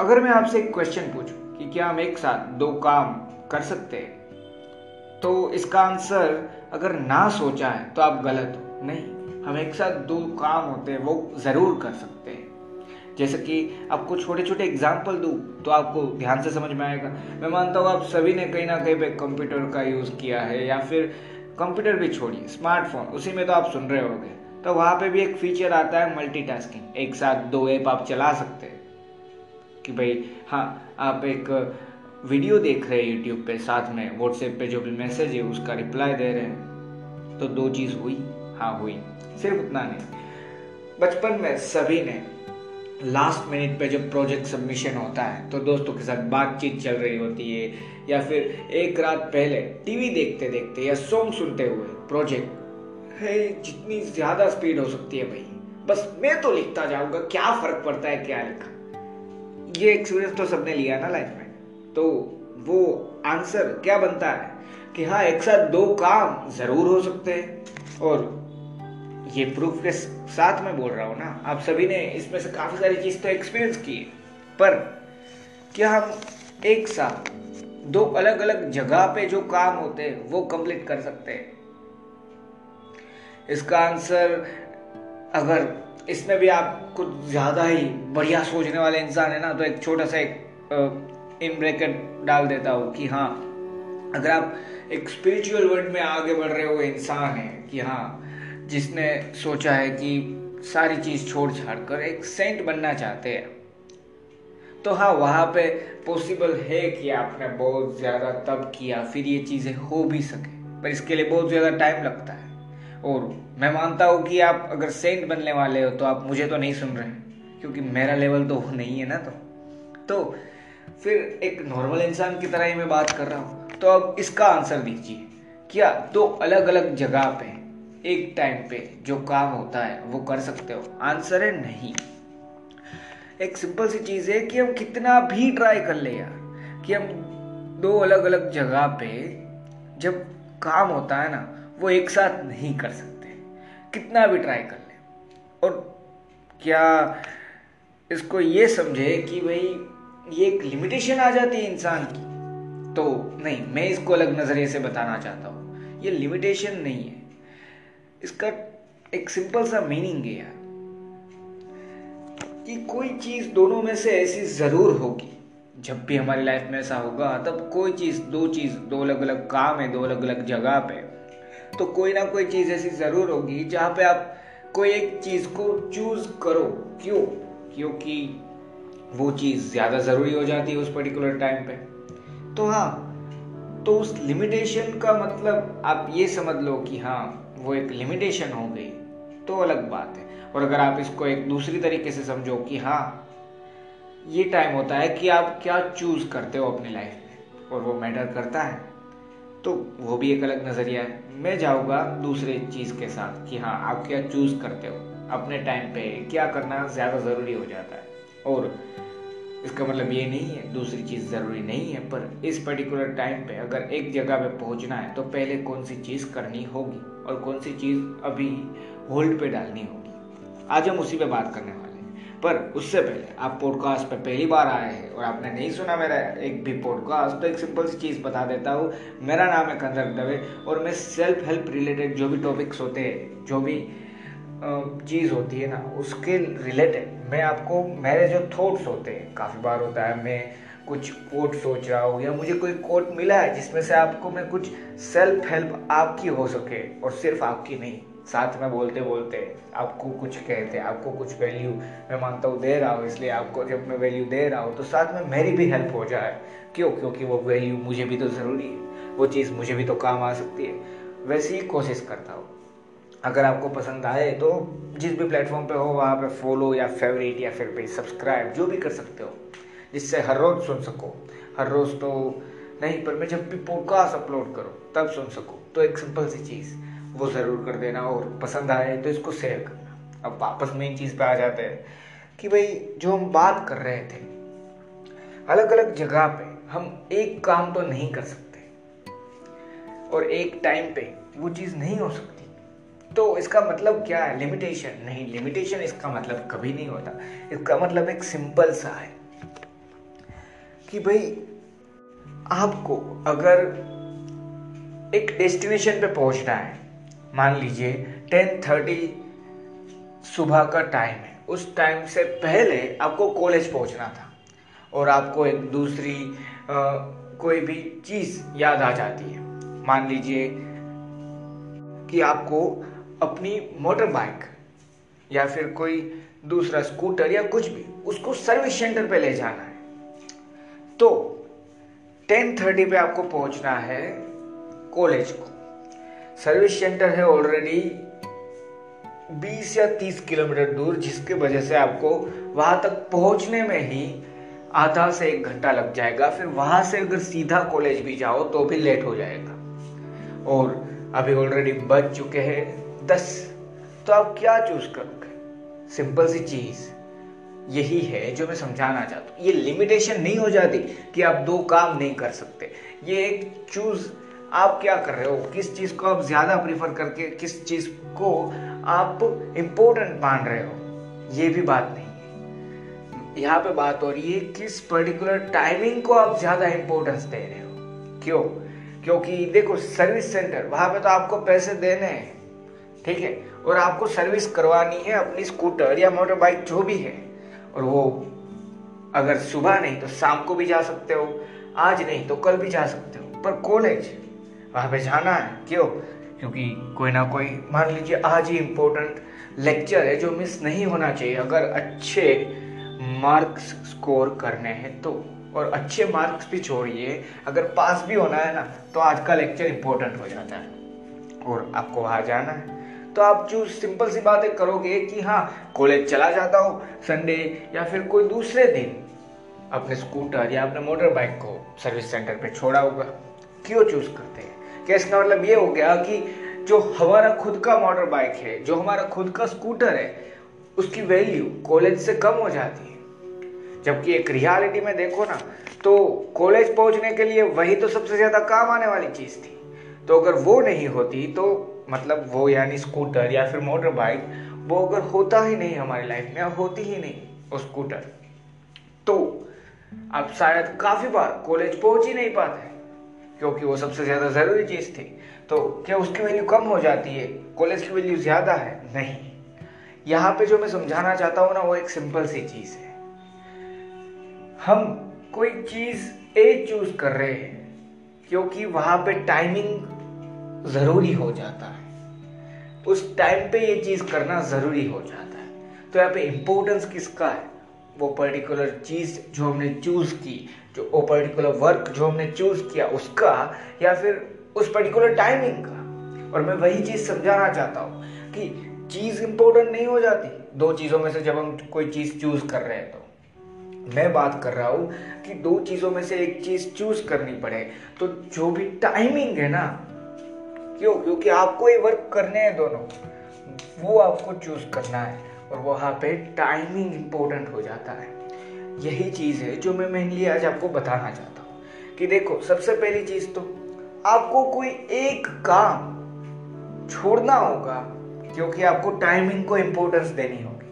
अगर मैं आपसे एक क्वेश्चन पूछूँ कि क्या हम एक साथ दो काम कर सकते हैं तो इसका आंसर अगर ना सोचा है तो आप गलत हो। नहीं, हम एक साथ दो काम होते हैं, वो ज़रूर कर सकते हैं। जैसे कि आपको छोटे छोटे एग्ज़ाम्पल दूँ तो आपको ध्यान से समझ में आएगा। मैं मानता हूँ आप सभी ने कहीं ना कहीं पे कंप्यूटर का यूज़ किया है, या फिर कंप्यूटर भी छोड़िए स्मार्टफ़ोन उसी में तो आप सुन रहे होगे। तो वहाँ पे भी एक फीचर आता है मल्टीटास्किंग एक साथ दो ऐप आप चला सकते हैं। कि भाई हाँ आप एक वीडियो देख रहे हैं यूट्यूब पे, साथ में व्हाट्सएप पे जो भी मैसेज है, उसका रिप्लाई दे रहे हैं। तो दो चीज़ हुई। हाँ हुई। सिर्फ़ उतना नहीं। बचपन में सभी ने लास्ट मिनट पे जब प्रोजेक्ट सबमिशन होता है तो दोस्तों के साथ बातचीत चल रही होती है, या फिर एक रात पहले टीवी देखते देखते या सॉन्ग सुनते हुए प्रोजेक्ट है, जितनी ज़्यादा स्पीड हो सकती है भाई। बस मैं तो लिखता जाऊँगा, क्या फ़र्क पड़ता है, क्या लिखा? ये एक्सपीरियंस तो सबने लिया ना लाइफ में। तो वो आंसर क्या बनता है? कि हाँ एक साथ दो काम ज़रूर हो सकते हैं। और ये प्रूफ के साथ में बोल रहा हूँ ना, आप सभी ने इसमें से काफ़ी सारी चीज़ तो एक्सपीरियंस की है। पर क्या हम एक साथ दो अलग अलग जगह पे जो काम होते हैं, वो कंप्लीट कर सकते हैं? इसका आंसर अगर इसमें भी आप कुछ ज़्यादा ही बढ़िया सोचने वाले इंसान है ना तो एक छोटा सा एक इन ब्रेकेट डाल देता हूँ कि हाँ अगर आप एक स्पिरिचुअल वर्ल्ड में आगे बढ़ रहे हो इंसान है कि हाँ जिसने सोचा है कि सारी चीज़ छोड़ छाड़ कर एक सेंट बनना चाहते हैं तो हाँ वहाँ पे पॉसिबल है कि आपने बहुत ज़्यादा तब किया, फिर ये चीज़ें हो भी सके, पर इसके लिए बहुत ज़्यादा टाइम लगता है। और मैं मानता हूँ कि आप अगर सेंट बनने वाले हो तो आप मुझे तो नहीं सुन रहे क्योंकि मेरा लेवल तो वो नहीं है ना तो। तो फिर एक नॉर्मल इंसान की तरह ही मैं बात कर रहा हूँ। तो अब इसका आंसर दीजिए क्या दो अलग अलग जगह पे, एक टाइम पे जो काम होता है, वो कर सकते हो। आंसर है नहीं। एक सिंपल सी चीज़ है कि हम कितना भी ट्राई कर ले यार, कि हम दो अलग अलग जगह पे जब काम होता है ना वो एक साथ नहीं कर सकते। कितना भी ट्राई कर ले। और क्या इसको ये समझे कि भाई, ये एक लिमिटेशन आ जाती है इंसान की? तो नहीं, मैं इसको अलग नज़रिए से बताना चाहता हूँ। ये लिमिटेशन नहीं है। इसका एक सिंपल सा मीनिंग है यार, कि कोई चीज़ दोनों में से ऐसी ज़रूर होगी। जब भी हमारी लाइफ में ऐसा होगा, तब कोई चीज़, दो चीज़, दो अलग अलग काम है, दो अलग अलग जगह पे। तो कोई ना कोई चीज़ ऐसी ज़रूर होगी जहाँ पे आप कोई एक चीज़ को चूज़ करो। क्यों? क्योंकि वो चीज़ ज़्यादा ज़रूरी हो जाती है उस पर्टिकुलर टाइम पे। तो हाँ तो उस लिमिटेशन का मतलब आप ये समझ लो कि हाँ वो एक लिमिटेशन हो गई तो अलग बात है। और अगर आप इसको एक दूसरी तरीके से समझो कि हाँ ये टाइम होता है कि आप क्या चूज़ करते हो अपनी लाइफ में, और वो मैटर करता है। तो वो भी एक अलग नज़रिया है। मैं जाऊँगा दूसरे चीज़ के साथ कि हाँ आप क्या चूज़ करते हो? अपने टाइम पे क्या करना ज़्यादा ज़रूरी हो जाता है? और इसका मतलब ये नहीं है, दूसरी चीज़ ज़रूरी नहीं है, पर इस पर्टिकुलर टाइम पे अगर एक जगह पे पहुँचना है तो पहले कौन सी चीज़ करनी होगी? और कौन सी चीज़ अभी होल्ड पे डालनी होगी? आज हम उसी पे बात करने वाले पर उससे पहले। आप पॉडकास्ट पर पहली बार आए हैं और आपने नहीं सुना मेरा एक भी पॉडकास्ट तो एक सिंपल सी चीज़ बता देता हूँ। मेरा नाम है कंदर दवे और मैं सेल्फ हेल्प रिलेटेड जो भी टॉपिक्स होते हैं, जो भी चीज़ होती है ना, उसके रिलेटेड मैं आपको, मेरे जो थॉट्स होते हैं, काफ़ी बार होता है, मैं कुछ कोट सोच रहा हूँ या मुझे कोई कोट मिला है जिसमें से आपको मैं कुछ सेल्फ हेल्प आपकी हो सके और सिर्फ़ आपकी नहीं। साथ में बोलते बोलते आपको कुछ कहते, आपको कुछ वैल्यू मैं मानता हूँ दे रहा हूँ, इसलिए आपको जब मैं वैल्यू दे रहा हूँ तो साथ में मेरी भी हेल्प हो जाए। क्यों? क्योंकि वो वैल्यू मुझे भी तो ज़रूरी है। वो चीज़ मुझे भी तो काम आ सकती है। वैसे ही कोशिश करता हूँ। अगर आपको पसंद आए तो जिस भी प्लेटफॉर्म पे हो, वहाँ पे फॉलो या फेवरेट या फिर पे सब्सक्राइब जो भी कर सकते हो। जिससे हर रोज़ सुन सको। हर रोज़ तो नहीं, पर मैं जब भी पॉडकास्ट अपलोड करूँ, तब सुन सकूँ। तो एक सिंपल सी चीज़। वो ज़रूर कर देना और पसंद आए तो इसको शेयर करना। अब वापस मेन चीज़ पे आ जाते हैं कि भाई, जो हम बात कर रहे थे अलग अलग जगह पे हम एक काम तो नहीं कर सकते और एक टाइम पे वो चीज़ नहीं हो सकती। तो इसका मतलब क्या है? लिमिटेशन नहीं लिमिटेशन इसका मतलब कभी नहीं होता। इसका मतलब एक सिंपल सा है कि भाई, आपको अगर एक डेस्टिनेशन पे पहुँचना है मान लीजिए टेन थर्टी सुबह का टाइम है। उस टाइम से पहले आपको कॉलेज पहुँचना था और आपको एक दूसरी आ, कोई भी चीज़ याद आ जाती है। मान लीजिए कि आपको अपनी मोटर बाइक या फिर कोई दूसरा स्कूटर या कुछ भी उसको सर्विस सेंटर पे ले जाना है। तो टेन थर्टी पे आपको पहुँचना है कॉलेज को। सर्विस सेंटर है ऑलरेडी 20 या 30 किलोमीटर दूर, जिसके वजह से आपको वहाँ तक पहुँचने में ही आधा से एक घंटा लग जाएगा। फिर वहाँ से अगर सीधा कॉलेज भी जाओ तो भी लेट हो जाएगा। और अभी ऑलरेडी बज चुके हैं दस। तो आप क्या चूज़ करोगे? सिंपल सी चीज़ यही है जो मैं समझाना चाहता हूँ। ये लिमिटेशन नहीं हो जाती कि आप दो काम नहीं कर सकते। ये एक चूज़ आप क्या कर रहे हो? किस चीज़ को आप ज़्यादा प्रीफर करके, किस चीज़ को आप इम्पोर्टेंट मान रहे हो? ये भी बात नहीं है। यहाँ पे बात हो रही है, किस पर्टिकुलर टाइमिंग को आप ज़्यादा इंपॉर्टेंस दे रहे हो? क्यों? क्योंकि देखो सर्विस सेंटर वहाँ पे तो आपको पैसे देने हैं, ठीक है? और आपको सर्विस करवानी है अपनी स्कूटर या मोटर बाइक जो भी है। और वो अगर सुबह नहीं तो शाम को भी जा सकते हो, आज नहीं तो कल भी जा सकते हो। पर कॉलेज वहाँ पे जाना है, क्यों? क्योंकि कोई ना कोई, मान लीजिए, आज ही इम्पोर्टेंट लेक्चर है जो मिस नहीं होना चाहिए। अगर अच्छे मार्क्स स्कोर करने हैं तो और अच्छे मार्क्स भी छोड़िए, अगर पास भी होना है ना तो आज का लेक्चर इम्पोर्टेंट हो जाता है। और आपको वहाँ जाना है। तो आप जो सिंपल सी बातें करोगे कि हाँ कॉलेज चला जाता हो संडे या फिर कोई दूसरे दिन, अपने स्कूटर या अपने मोटर बाइक को सर्विस सेंटर पे छोड़ा होगा। क्यों चूज़ करते हैं? क्या इसका मतलब ये हो गया कि जो हमारा खुद का मोटर बाइक है, जो हमारा खुद का स्कूटर है, उसकी वैल्यू कॉलेज से कम हो जाती है। जबकि एक रियलिटी में देखो ना तो कॉलेज पहुँचने के लिए वही तो सबसे ज़्यादा काम आने वाली चीज़ थी। तो अगर वो नहीं होती तो मतलब वो यानी स्कूटर या फिर मोटर बाइक वो अगर होता ही नहीं हमारी लाइफ में होती ही नहीं, वो स्कूटर तो आप शायद काफ़ी बार कॉलेज पहुँच ही नहीं पाते। क्योंकि वो सबसे ज़्यादा ज़रूरी चीज़ थी। तो क्या उसकी वैल्यू कम हो जाती है? कॉलेज की वैल्यू ज़्यादा है? नहीं। यहाँ पे जो मैं समझाना चाहता हूँ ना, वो एक सिंपल सी चीज़ है। हम कोई चीज़ ए चूज़ कर रहे हैं, क्योंकि वहाँ पे टाइमिंग ज़रूरी हो जाता है। उस टाइम पे ये चीज़ करना ज़रूरी हो जाता है। तो यहाँ पे इंपॉर्टेंस किसका है? वो पर्टिकुलर चीज़ जो हमने चूज़ की। जो वो पर्टिकुलर वर्क जो हमने चूज़ किया उसका या फिर उस पर्टिकुलर टाइमिंग का। और मैं वही चीज़ समझाना चाहता हूँ कि चीज़ इंपॉर्टेंट नहीं हो जाती। दो चीज़ों में से जब हम कोई चीज़ चूज़ कर रहे हैं तो। मैं बात कर रहा हूँ कि दो चीज़ों में से एक चीज़ चूज़ करनी पड़े तो जो भी टाइमिंग है ना, क्यों? क्योंकि आपको ये वर्क करने हैं दोनों। वो आपको चूज़ करना है और वहाँ पे टाइमिंग इंपॉर्टेंट हो जाता है। यही चीज़ है जो मैं मेनली आज आपको बताना चाहता हूँ। कि देखो, सबसे पहली चीज़ तो आपको कोई एक काम छोड़ना होगा, क्योंकि आपको टाइमिंग को इंपॉर्टेंस देनी होगी।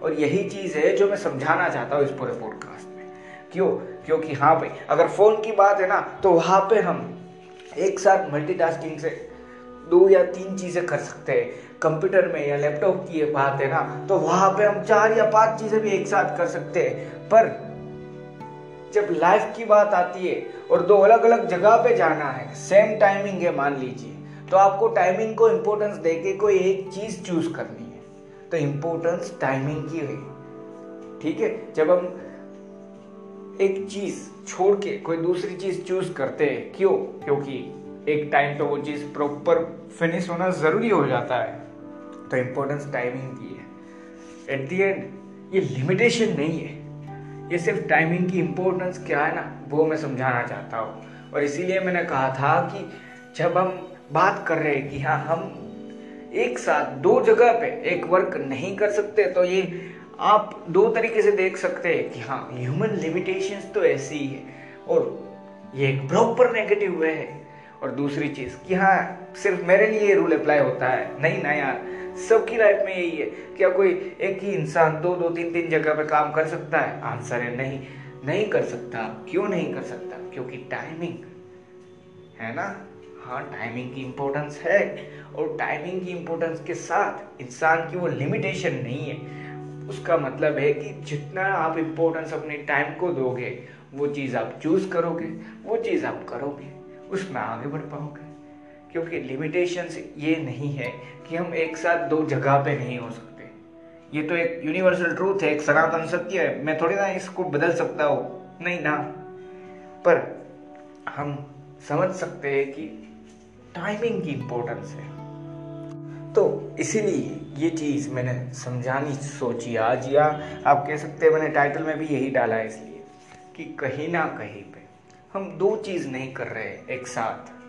और यही चीज़ है जो मैं समझाना चाहता हूँ इस पूरे पॉडकास्ट में। क्यों? क्योंकि हाँ भाई, अगर फ़ोन की बात है ना तो वहाँ पे हम एक साथ मल्टीटास्किंग से दो या तीन चीज़ें कर सकते हैं। कंप्यूटर में या लैपटॉप की बात है ना तो वहाँ पे हम चार या पाँच चीज़ें भी एक साथ कर सकते हैं। पर जब लाइफ की बात आती है और दो अलग अलग जगह पे जाना है सेम टाइमिंग है, मान लीजिए तो आपको टाइमिंग को इंपॉर्टेंस देके कोई एक चीज़ चूज़ करनी है। तो इम्पोर्टेंस टाइमिंग की है। ठीक है? जब हम एक चीज़ छोड़ के कोई दूसरी चीज़ चूज़ करते हैं, क्यों? क्योंकि एक टाइम तो वो चीज़ प्रॉपर फिनिश होना ज़रूरी हो जाता है। तो इंपॉर्टेंस टाइमिंग की है। एट दी एंड ये लिमिटेशन नहीं है। ये सिर्फ़ टाइमिंग की इम्पोर्टेंस क्या है ना, वो मैं समझाना चाहता हूँ। और इसीलिए मैंने कहा था कि जब हम बात कर रहे हैं कि हाँ हम एक साथ, दो जगह पे एक वर्क नहीं कर सकते तो ये आप दो तरीके से देख सकते हैं कि हाँ ह्यूमन लिमिटेशंस तो ऐसी ही है। और ये एक प्रॉपर नेगेटिव वे है। और दूसरी चीज़ कि हाँ सिर्फ़ मेरे लिए ये रूल अप्लाई होता है। नहीं ना यार सबकी लाइफ में यही है क्या कोई एक ही इंसान दो दो, तीन तीन जगह पर काम कर सकता है? आंसर है नहीं। नहीं कर सकता। क्यों नहीं कर सकता? क्योंकि टाइमिंग है ना? हाँ टाइमिंग की इम्पोर्टेंस है। और टाइमिंग की इम्पोर्टेंस के साथ इंसान की वो लिमिटेशन नहीं है। उसका मतलब है कि जितना आप इम्पोर्टेंस अपने टाइम को दोगे, वो चीज़ आप चूज़ करोगे, वो चीज़ आप करोगे, उसमें आगे बढ़ पाओगे। क्योंकि लिमिटेशंस ये नहीं है कि हम एक साथ दो जगह पे नहीं हो सकते। ये तो एक यूनिवर्सल ट्रूथ है, एक सनातन सत्य है। मैं थोड़ी ना इसको बदल सकता हूँ। नहीं ना। पर हम समझ सकते हैं कि टाइमिंग की इम्पोर्टेंस है। तो इसीलिए ये चीज़ मैंने समझानी सोची आज, या आप कह सकते हैं मैंने टाइटल में भी यही डाला है इसलिए कि कहीं ना कहीं पे हम दो चीज़ नहीं कर रहे एक साथ।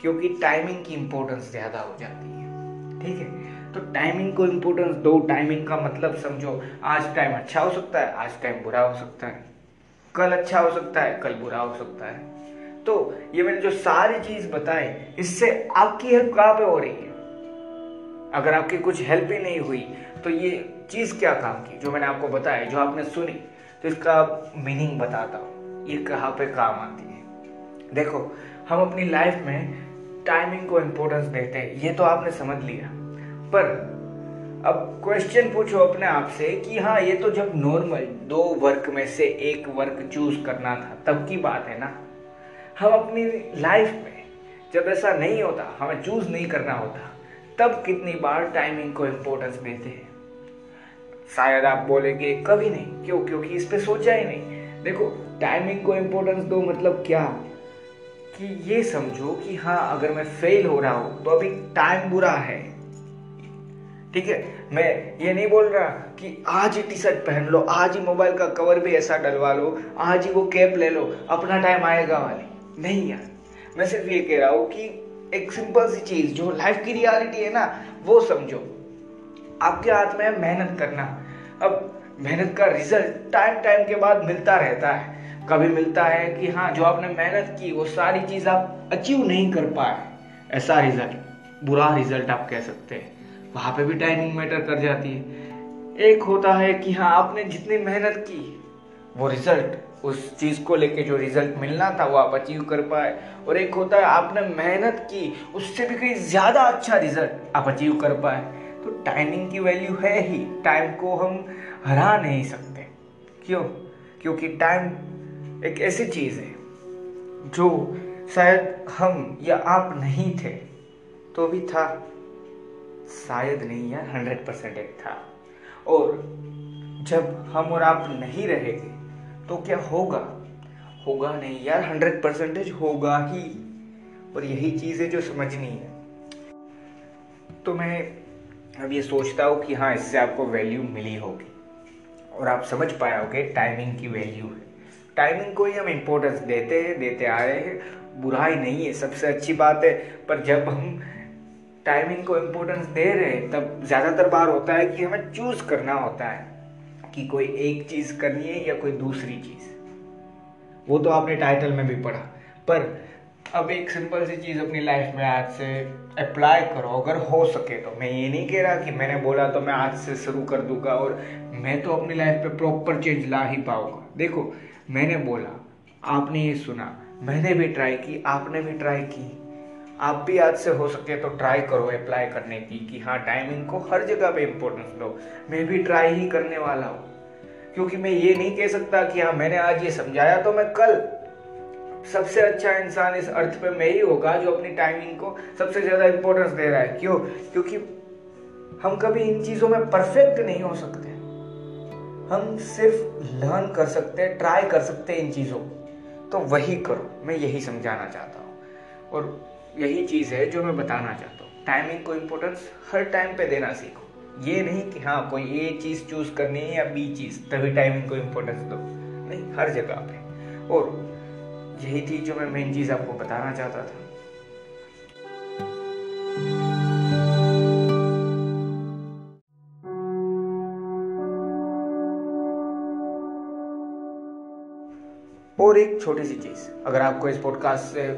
क्योंकि टाइमिंग की इम्पोर्टेंस ज़्यादा हो जाती है। ठीक है? तो टाइमिंग को इम्पोर्टेंस दो। टाइमिंग का मतलब समझो, आज टाइम अच्छा हो सकता है, आज टाइम बुरा हो सकता है। कल अच्छा हो सकता है, कल बुरा हो सकता है। तो ये मैंने जो सारी चीज़ बताई, इससे आपकी हेल्प कहाँ पे हो रही है? अगर आपकी कुछ हेल्प ही नहीं हुई तो ये चीज़ क्या काम की, जो मैंने आपको बताया, जो आपने सुनी तो इसका मीनिंग बताता हूँ। ये कहाँ पे काम आती है? देखो, हम अपनी लाइफ में टाइमिंग को इम्पोर्टेंस देते हैं। ये तो आपने समझ लिया। पर अब क्वेश्चन पूछो अपने आप से कि हाँ ये तो जब नॉर्मल दो वर्क में से एक वर्क चूज़ करना था, तब की बात है ना? हम अपनी लाइफ में जब ऐसा नहीं होता, हमें चूज़ नहीं करना होता, तब कितनी बार टाइमिंग को इम्पोर्टेंस देते हैं? शायद आप बोलेंगे, कभी नहीं। क्यों? क्योंकि इस पर सोचा ही नहीं। देखो टाइमिंग को इम्पोर्टेंस दो मतलब क्या? कि ये समझो कि हाँ अगर मैं फेल हो रहा हूँ तो अभी टाइम बुरा है। ठीक है? मैं ये नहीं बोल रहा कि आज ही टी शर्ट पहन लो, आज ही मोबाइल का कवर भी ऐसा डलवा लो, आज ही वो कैप ले लो, अपना टाइम आएगा वाली। नहीं यार, मैं सिर्फ़ ये कह रहा हूँ कि एक सिंपल सी चीज़, जो लाइफ की रियलिटी है ना, वो समझो। आपके हाथ में मेहनत करना। अब मेहनत का रिज़ल्ट टाइम टाइम के बाद मिलता रहता है। कभी मिलता है कि हाँ जो आपने मेहनत की, वो सारी चीज़ आप अचीव नहीं कर पाए। ऐसा रिज़ल्ट बुरा रिज़ल्ट आप कह सकते हैं। वहाँ पे भी टाइमिंग मैटर कर जाती है। एक होता है कि हाँ आपने जितनी मेहनत की, वो रिज़ल्ट उस चीज़ को लेके जो रिज़ल्ट मिलना था, वो आप अचीव कर पाए। और एक होता है, आपने मेहनत की, उससे भी कहीं ज़्यादा अच्छा रिज़ल्ट आप अचीव कर पाए। तो टाइमिंग की वैल्यू है ही। टाइम को हम हरा नहीं सकते। क्यों? क्योंकि टाइम एक ऐसी चीज़ है, जो शायद हम या आप नहीं थे तो भी था। शायद नहीं यार हंड्रेड परसेंट एक था। और जब हम और आप नहीं रहेंगे तो क्या होगा? होगा नहीं यार हंड्रेड परसेंटेज होगा ही। और यही चीज़ है जो समझनी है। तो मैं अब ये सोचता हूँ कि हाँ इससे आपको वैल्यू मिली होगी। और आप समझ पाए होगे टाइमिंग की वैल्यू है। टाइमिंग को ही हम इम्पोर्टेंस देते हैं, देते आ रहे हैं। बुराई नहीं है, सबसे अच्छी बात है। पर जब हम टाइमिंग को इम्पोर्टेंस दे रहे हैं, तब ज़्यादातर बार होता है कि हमें चूज़ करना होता है कि कोई एक चीज़ करनी है या कोई दूसरी चीज़। वो तो आपने टाइटल में भी पढ़ा। पर अब एक सिंपल सी चीज़ अपनी लाइफ में आज से अप्लाई करो। अगर हो सके तो। मैं ये नहीं कह रहा कि मैंने बोला तो मैं आज से शुरू कर दूँगा और मैं तो अपनी लाइफ पे प्रॉपर चेंज ला ही पाऊँगा। देखो, मैंने बोला, आपने ये सुना, मैंने भी ट्राई की, आपने भी ट्राई की। आप भी आज से हो सके तो ट्राई करो अप्लाई करने की कि हाँ टाइमिंग को हर जगह पे इम्पोर्टेंस दो। मैं भी ट्राई ही करने वाला हूँ। क्योंकि मैं ये नहीं कह सकता कि हाँ मैंने आज ये समझाया तो मैं कल सबसे अच्छा इंसान इस अर्थ पे मैं ही होगा जो अपनी टाइमिंग को सबसे ज़्यादा इंपॉर्टेंस दे रहा है। क्यों? क्योंकि हम कभी इन चीज़ों में परफेक्ट नहीं हो सकते। हम सिर्फ़ लर्न कर सकते हैं ट्राई कर सकते हैं इन चीज़ों तो वही करो, मैं यही समझाना चाहता हूँ। और यही चीज़ है जो मैं बताना चाहता हूँ। टाइमिंग को इम्पोर्टेंस हर टाइम पे देना सीखो। ये नहीं कि हाँ कोई ए चीज़ चूज़ करनी है या बी चीज़, तभी टाइमिंग को इम्पोर्टेंस दो। नहीं, हर जगह पे। और यही थी जो मैं मेन चीज़ आपको बताना चाहता था। और एक छोटी सी चीज़, अगर आपको इस पॉडकास्ट से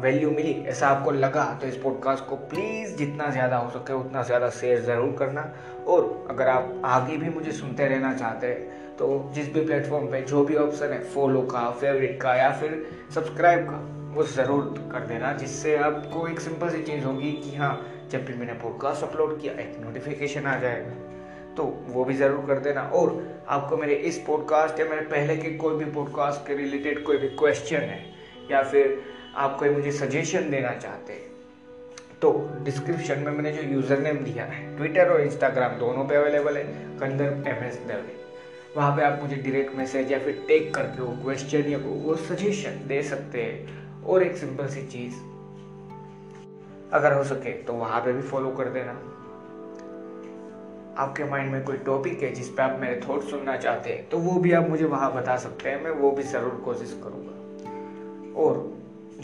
वैल्यू मिली, ऐसा आपको लगा तो इस पॉडकास्ट को प्लीज़ जितना ज़्यादा हो सके उतना ज़्यादा शेयर ज़रूर करना। और अगर आप आगे भी मुझे सुनते रहना चाहते हैं तो जिस भी प्लेटफॉर्म पे जो भी ऑप्शन है फॉलो का फेवरेट का या फिर सब्सक्राइब का, वो ज़रूर कर देना, जिससे आपको एक सिंपल सी चीज़ होगी कि हाँ जब भी मैंने पॉडकास्ट अपलोड किया, एक नोटिफिकेशन आ जाएगा। तो वो भी ज़रूर कर देना। और आपको मेरे इस पॉडकास्ट या मेरे पहले के कोई भी पॉडकास्ट के रिलेटेड कोई भी क्वेश्चन है, या फिर आप कोई मुझे सजेशन देना चाहते हैं तो डिस्क्रिप्शन में मैंने जो यूज़र नेम दिया है ट्विटर और इंस्टाग्राम दोनों पे अवेलेबल है कंदर एम एस दवे वहाँ पे आप मुझे डायरेक्ट मैसेज या फिर टेक करके वो क्वेश्चन या वो सजेशन दे सकते हैं। और एक सिंपल सी चीज़, अगर हो सके तो वहाँ पे भी फॉलो कर देना। आपके माइंड में कोई टॉपिक है जिस पे आप मेरे थॉट सुनना चाहते हैं तो वो भी आप मुझे वहाँ बता सकते हैं, मैं वो भी ज़रूर कोशिश करूँगा। और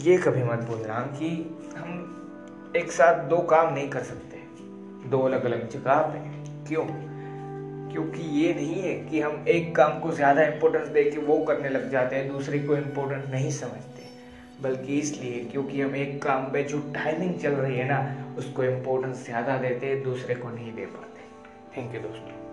ये कभी मत भूलना कि हम एक साथ दो काम नहीं कर सकते। दो अलग अलग जगह पे। क्यों? क्योंकि ये नहीं है कि हम एक काम को ज़्यादा इम्पोर्टेंस दे के वो करने लग जाते हैं, दूसरे को इम्पोर्टेंट नहीं समझते। बल्कि इसलिए क्योंकि हम एक काम पे जो टाइमिंग चल रही है ना, उसको इम्पोर्टेंस ज़्यादा देते हैं, दूसरे को नहीं दे पाते। थैंक यू दोस्तों।